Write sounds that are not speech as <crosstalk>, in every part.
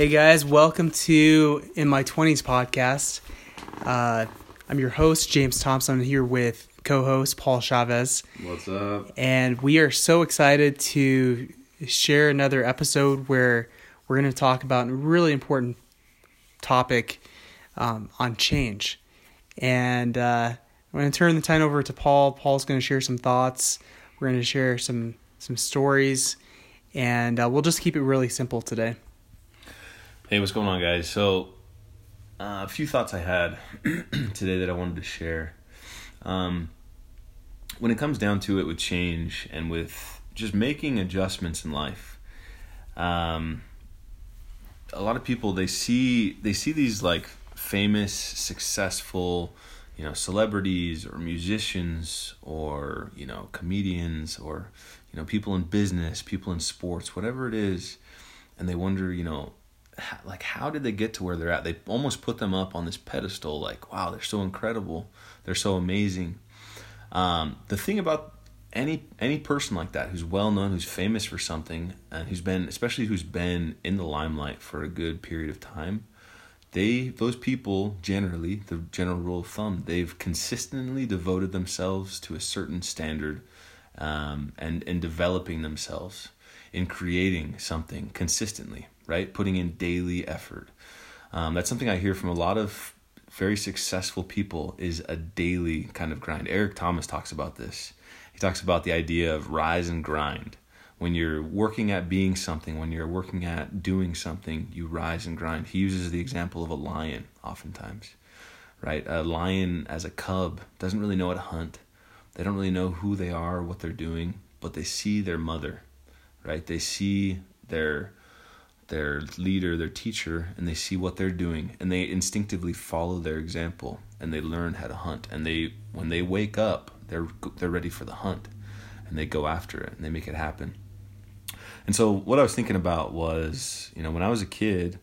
Hey guys, welcome to In My 20s podcast. Uh, I'm your host, James Thompson, I'm here with co host Paul Chavez. What's up? And we are so excited to share another episode where we're going to talk about a really important topic um, on change. And uh, I'm going to turn the time over to Paul. Paul's going to share some thoughts. We're going to share some some stories, and uh, we'll just keep it really simple today. Hey, what's going on, guys? So, uh, a few thoughts I had <clears throat> today that I wanted to share. Um, when it comes down to it with change and with just making adjustments in life, um, a lot of people they see they see these like famous, successful, you know, celebrities or musicians or you know comedians or you know people in business, people in sports, whatever it is, and they wonder, you know, like how did they get to where they're at? They almost put them up on this pedestal like wow they're so incredible. They're so amazing. Um, the thing about any any person like that who's well known who's famous for something and who's been especially who's been in the limelight for a good period of time they those people generally the general rule of thumb they've consistently devoted themselves to a certain standard um, and in developing themselves in creating something consistently right? Putting in daily effort. Um, that's something I hear from a lot of very successful people is a daily kind of grind. Eric Thomas talks about this. He talks about the idea of rise and grind. When you're working at being something, when you're working at doing something, you rise and grind. He uses the example of a lion oftentimes, right? A lion as a cub doesn't really know how to hunt. They don't really know who they are, what they're doing, but they see their mother, right? They see their their leader, their teacher, and they see what they're doing and they instinctively follow their example and they learn how to hunt. And they when they wake up, they're they're ready for the hunt and they go after it and they make it happen. And so what I was thinking about was, you know, when I was a kid,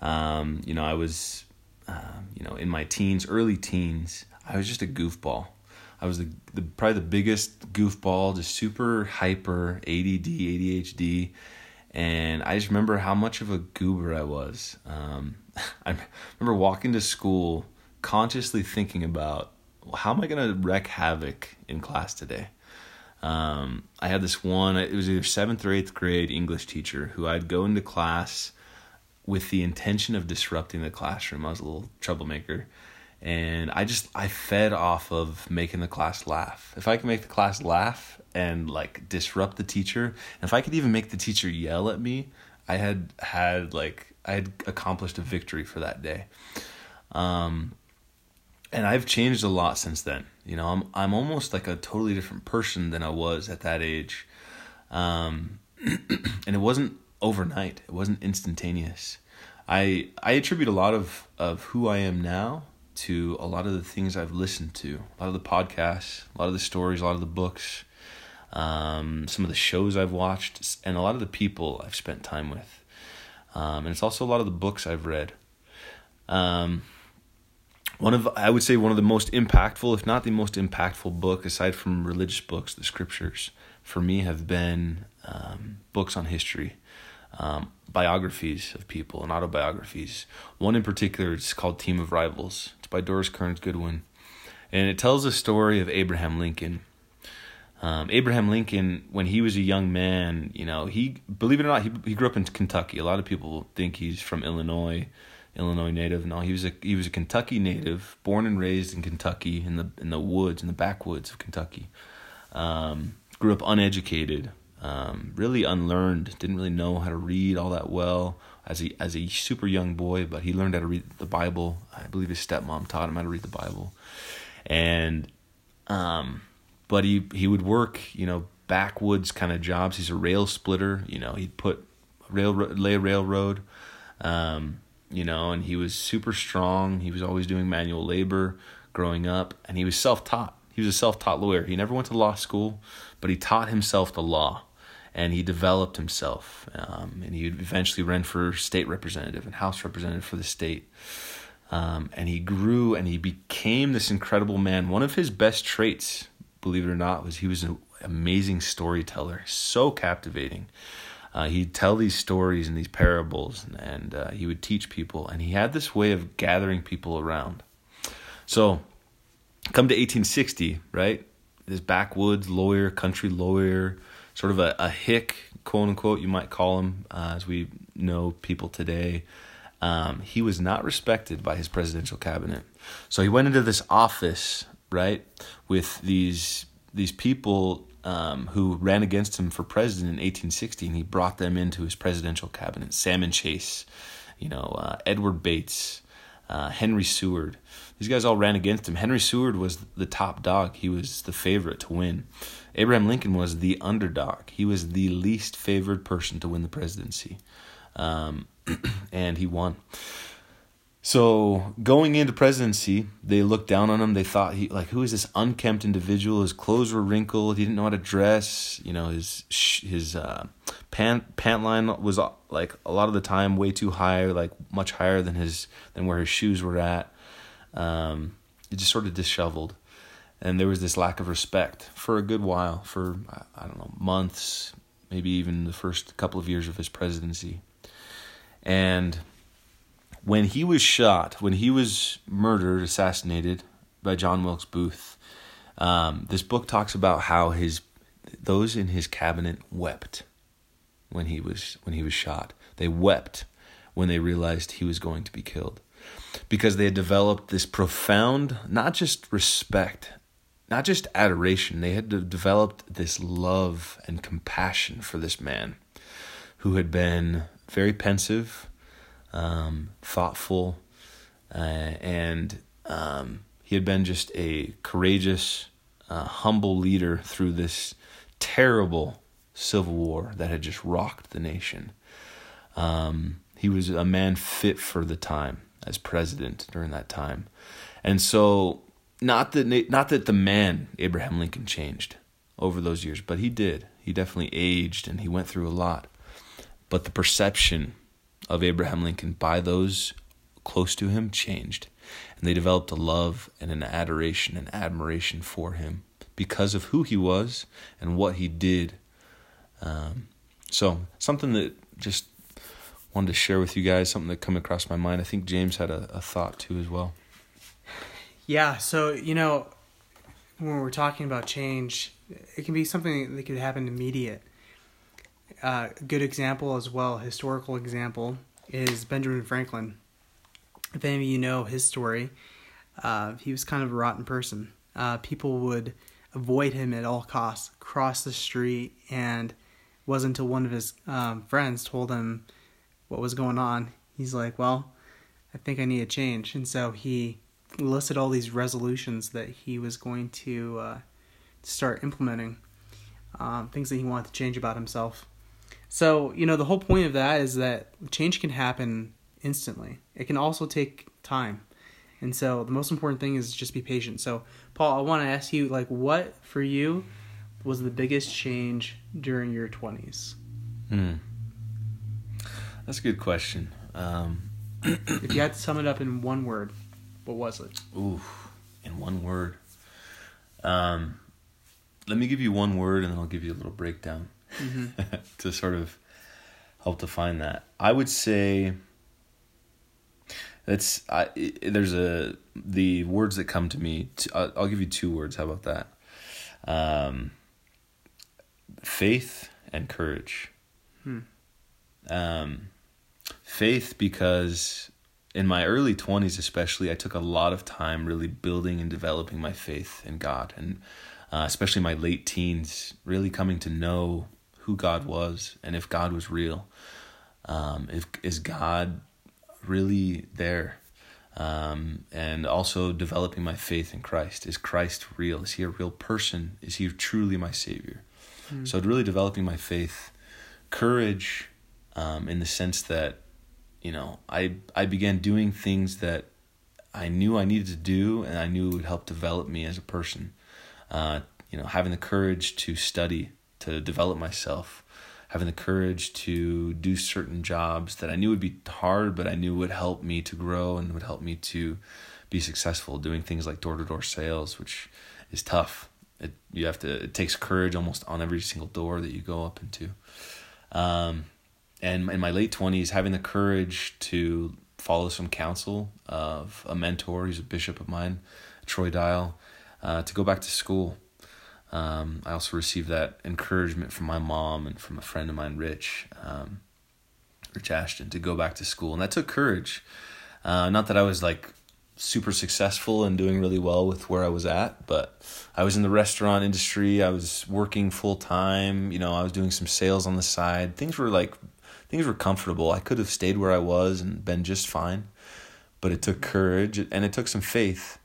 um, you know, I was, um, you know, in my teens, early teens, I was just a goofball. I was the, the probably the biggest goofball, just super hyper, ADD, ADHD and I just remember how much of a goober I was. Um, <laughs> I remember walking to school consciously thinking about how am I going to wreak havoc in class today. Um, I had this one, it was either seventh or eighth grade English teacher who I'd go into class with the intention of disrupting the classroom. I was a little troublemaker. And I just, I fed off of making the class laugh. If I can make the class laugh, and like disrupt the teacher. If I could even make the teacher yell at me, I had had like I had accomplished a victory for that day. Um, and I've changed a lot since then. You know, I'm I'm almost like a totally different person than I was at that age. Um, <clears throat> and it wasn't overnight. It wasn't instantaneous. I I attribute a lot of of who I am now to a lot of the things I've listened to, a lot of the podcasts, a lot of the stories, a lot of the books, um, some of the shows I've watched, and a lot of the people I've spent time with. Um, and it's also a lot of the books I've read. Um, one of I would say one of the most impactful, if not the most impactful book, aside from religious books, the scriptures, for me have been um, books on history, um, biographies of people, and autobiographies. One in particular is called Team of Rivals. It's by Doris Kearns Goodwin, and it tells the story of Abraham Lincoln um, Abraham Lincoln, when he was a young man, you know, he believe it or not, he he grew up in Kentucky. A lot of people think he's from Illinois, Illinois native. No, he was a he was a Kentucky native, born and raised in Kentucky in the in the woods in the backwoods of Kentucky. Um, grew up uneducated, um, really unlearned. Didn't really know how to read all that well as a as a super young boy, but he learned how to read the Bible. I believe his stepmom taught him how to read the Bible, and um but he he would work you know backwoods kind of jobs. He's a rail splitter. You know he'd put rail lay railroad. Um, you know, and he was super strong. He was always doing manual labor growing up, and he was self taught. He was a self taught lawyer. He never went to law school, but he taught himself the law and he developed himself. Um, and he eventually ran for state representative and house representative for the state. Um, and he grew and he became this incredible man. One of his best traits believe it or not, was he was an amazing storyteller, so captivating. Uh, he'd tell these stories and these parables, and, and uh, he would teach people. And he had this way of gathering people around. So, come to 1860, right? This backwoods lawyer, country lawyer, sort of a, a hick, quote unquote, you might call him, uh, as we know people today. Um, he was not respected by his presidential cabinet. So he went into this office, right, with these these people um, who ran against him for president in 1860, and he brought them into his presidential cabinet. Salmon Chase, you know, uh, Edward Bates, uh, Henry Seward. These guys all ran against him. Henry Seward was the top dog. He was the favorite to win. Abraham Lincoln was the underdog. He was the least favored person to win the presidency. Um, <clears throat> and he won. So going into presidency, they looked down on him. They thought he like who is this unkempt individual? His clothes were wrinkled. He didn't know how to dress. You know his his uh, pant pant line was uh, like a lot of the time way too high, like much higher than his than where his shoes were at. Um, it just sort of disheveled, and there was this lack of respect for a good while, for I don't know months, maybe even the first couple of years of his presidency, and when he was shot, when he was murdered, assassinated by John Wilkes Booth, um, this book talks about how his those in his cabinet wept when he was when he was shot. They wept when they realized he was going to be killed because they had developed this profound not just respect not just adoration they had developed this love and compassion for this man who had been very pensive um, thoughtful, uh, and um, he had been just a courageous, uh, humble leader through this terrible civil war that had just rocked the nation. Um, he was a man fit for the time as president during that time, and so not that not that the man Abraham Lincoln changed over those years, but he did. He definitely aged and he went through a lot. But the perception of Abraham Lincoln by those close to him changed. And they developed a love and an adoration and admiration for him because of who he was and what he did. Um, so, something that just wanted to share with you guys, something that come across my mind. I think James had a, a thought too as well. Yeah, so, you know, when we're talking about change, it can be something that could happen immediate uh, good example as well, historical example, is Benjamin Franklin. If any of you know his story, uh, he was kind of a rotten person. Uh, people would avoid him at all costs, cross the street, and wasn't until one of his um, friends told him what was going on. He's like, "Well, I think I need a change," and so he listed all these resolutions that he was going to uh, start implementing, um, things that he wanted to change about himself. So, you know, the whole point of that is that change can happen instantly. It can also take time. And so the most important thing is just be patient. So, Paul, I want to ask you like what for you was the biggest change during your 20s? Hmm. That's a good question. Um, <clears throat> if you had to sum it up in one word, what was it? Ooh, in one word. Um, let me give you one word and then I'll give you a little breakdown mm-hmm. <laughs> to sort of help define that. I would say that's I, there's a the words that come to me. I'll, I'll give you two words. How about that? Um, faith and courage. Hmm. Um, faith because in my early 20s especially i took a lot of time really building and developing my faith in god and uh, especially my late teens really coming to know who God was and if God was real. Um, if is God really there? Um, and also developing my faith in Christ. Is Christ real? Is he a real person? Is he truly my Savior? Mm. So really developing my faith, courage, um, in the sense that, you know, I I began doing things that I knew I needed to do, and I knew it would help develop me as a person. Uh, you know, having the courage to study, to develop myself, having the courage to do certain jobs that I knew would be hard, but I knew would help me to grow and would help me to be successful. Doing things like door to door sales, which is tough. It you have to it takes courage almost on every single door that you go up into. Um, and in my late 20s, having the courage to follow some counsel of a mentor, he's a bishop of mine, Troy Dial, uh, to go back to school. Um, I also received that encouragement from my mom and from a friend of mine, Rich, um, Rich Ashton, to go back to school. And that took courage. Uh, not that I was like super successful and doing really well with where I was at, but I was in the restaurant industry. I was working full time. You know, I was doing some sales on the side. Things were like, things were comfortable. I could have stayed where I was and been just fine, but it took courage and it took some faith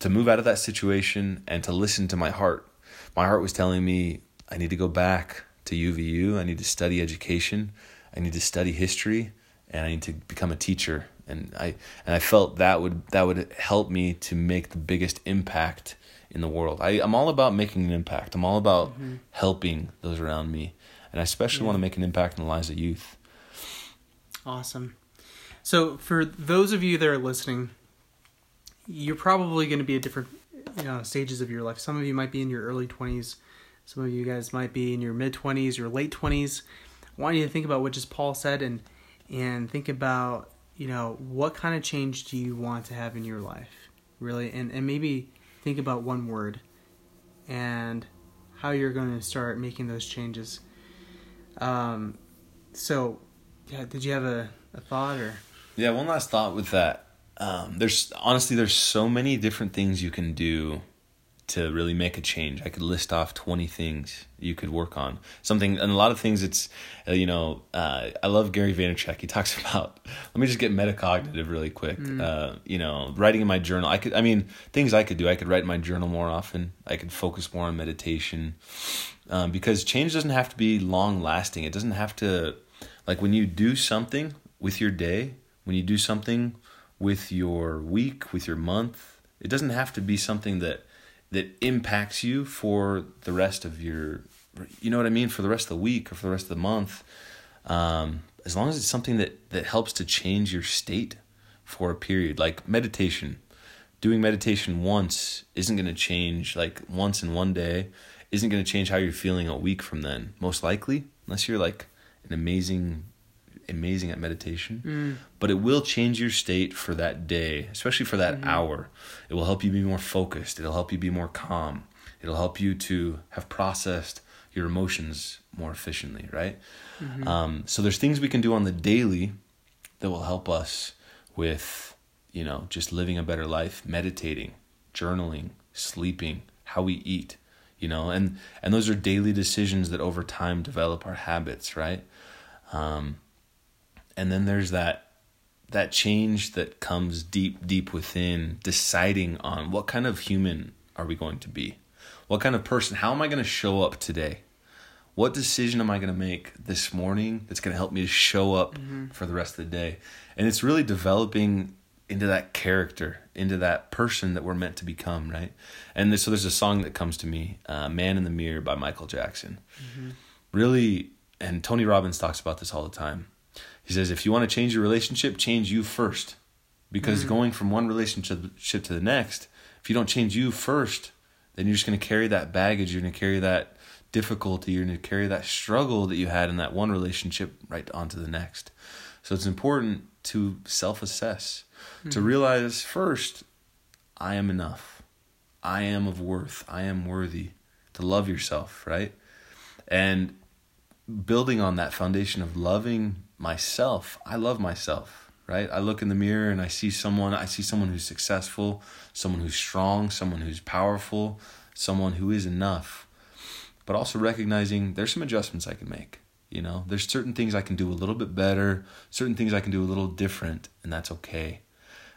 to move out of that situation and to listen to my heart. My heart was telling me I need to go back to UVU. I need to study education. I need to study history and I need to become a teacher and I and I felt that would that would help me to make the biggest impact in the world. I, I'm all about making an impact. I'm all about mm-hmm. helping those around me. And I especially yeah. want to make an impact in the lives of youth. Awesome. So for those of you that are listening, you're probably going to be a different you know stages of your life. Some of you might be in your early 20s. Some of you guys might be in your mid 20s, your late 20s. I want you to think about what just Paul said and and think about you know, what kind of change do you want to have in your life? Really? And, and maybe think about one word and how you're going to start making those changes. Um, so, yeah, did you have a, a thought or? Yeah, one last thought with that. Um, there's honestly, there's so many different things you can do to really make a change. I could list off 20 things you could work on. Something, and a lot of things it's, uh, you know, uh, I love Gary Vaynerchuk. He <laughs> talks about, let me just get metacognitive really quick. Mm. Uh, you know, writing in my journal. I could, I mean, things I could do. I could write in my journal more often. I could focus more on meditation. Um, because change doesn't have to be long lasting. It doesn't have to, like when you do something with your day, when you do something with your week, with your month, it doesn't have to be something that that impacts you for the rest of your you know what I mean? For the rest of the week or for the rest of the month. Um, as long as it's something that that helps to change your state for a period like meditation. Doing meditation once isn't going to change like once in one day isn't going to change how you're feeling a week from then most likely unless you're like an amazing amazing at meditation, mm. but it will change your state for that day, especially for that mm-hmm. hour. It will help you be more focused. It'll help you be more calm. It'll help you to have processed your emotions more efficiently, right? Mm-hmm. Um, so there's things we can do on the daily that will help us with, you know, just living a better life, meditating, journaling, sleeping, how we eat, you know, and and those are daily decisions that over time develop our habits, right? Um, and then there's that that change that comes deep deep within deciding on what kind of human are we going to be? What kind of person how am i going to show up today? What decision am i going to make this morning that's going to help me to show up mm-hmm. for the rest of the day? And it's really developing into that character into that person that we're meant to become right? And so there's a song that comes to me uh, man in the mirror by michael jackson. Mm-hmm. really and tony robbins talks about this all the time he says, if you want to change your relationship, change you first. Because mm-hmm. going from one relationship to the next, if you don't change you first, then you're just going to carry that baggage. You're going to carry that difficulty. You're going to carry that struggle that you had in that one relationship right onto the next. So it's important to self assess, mm-hmm. to realize first, I am enough. I am of worth. I am worthy. To love yourself, right? And building on that foundation of loving myself. I love myself, right? I look in the mirror and I see someone, I see someone who's successful, someone who's strong, someone who's powerful, someone who is enough. But also recognizing there's some adjustments I can make. You know, there's certain things I can do a little bit better, certain things I can do a little different, and that's okay.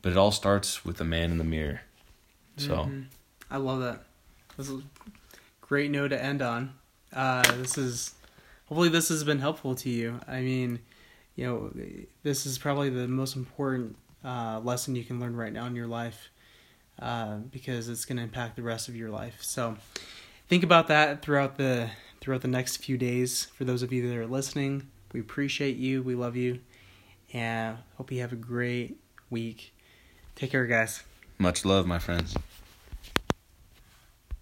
But it all starts with the man in the mirror. So, mm-hmm. I love that. This is a great note to end on. Uh, this is hopefully this has been helpful to you. I mean, you know, this is probably the most important uh, lesson you can learn right now in your life uh, because it's going to impact the rest of your life. So think about that throughout the throughout the next few days. For those of you that are listening, we appreciate you. We love you, and hope you have a great week. Take care, guys. Much love, my friends.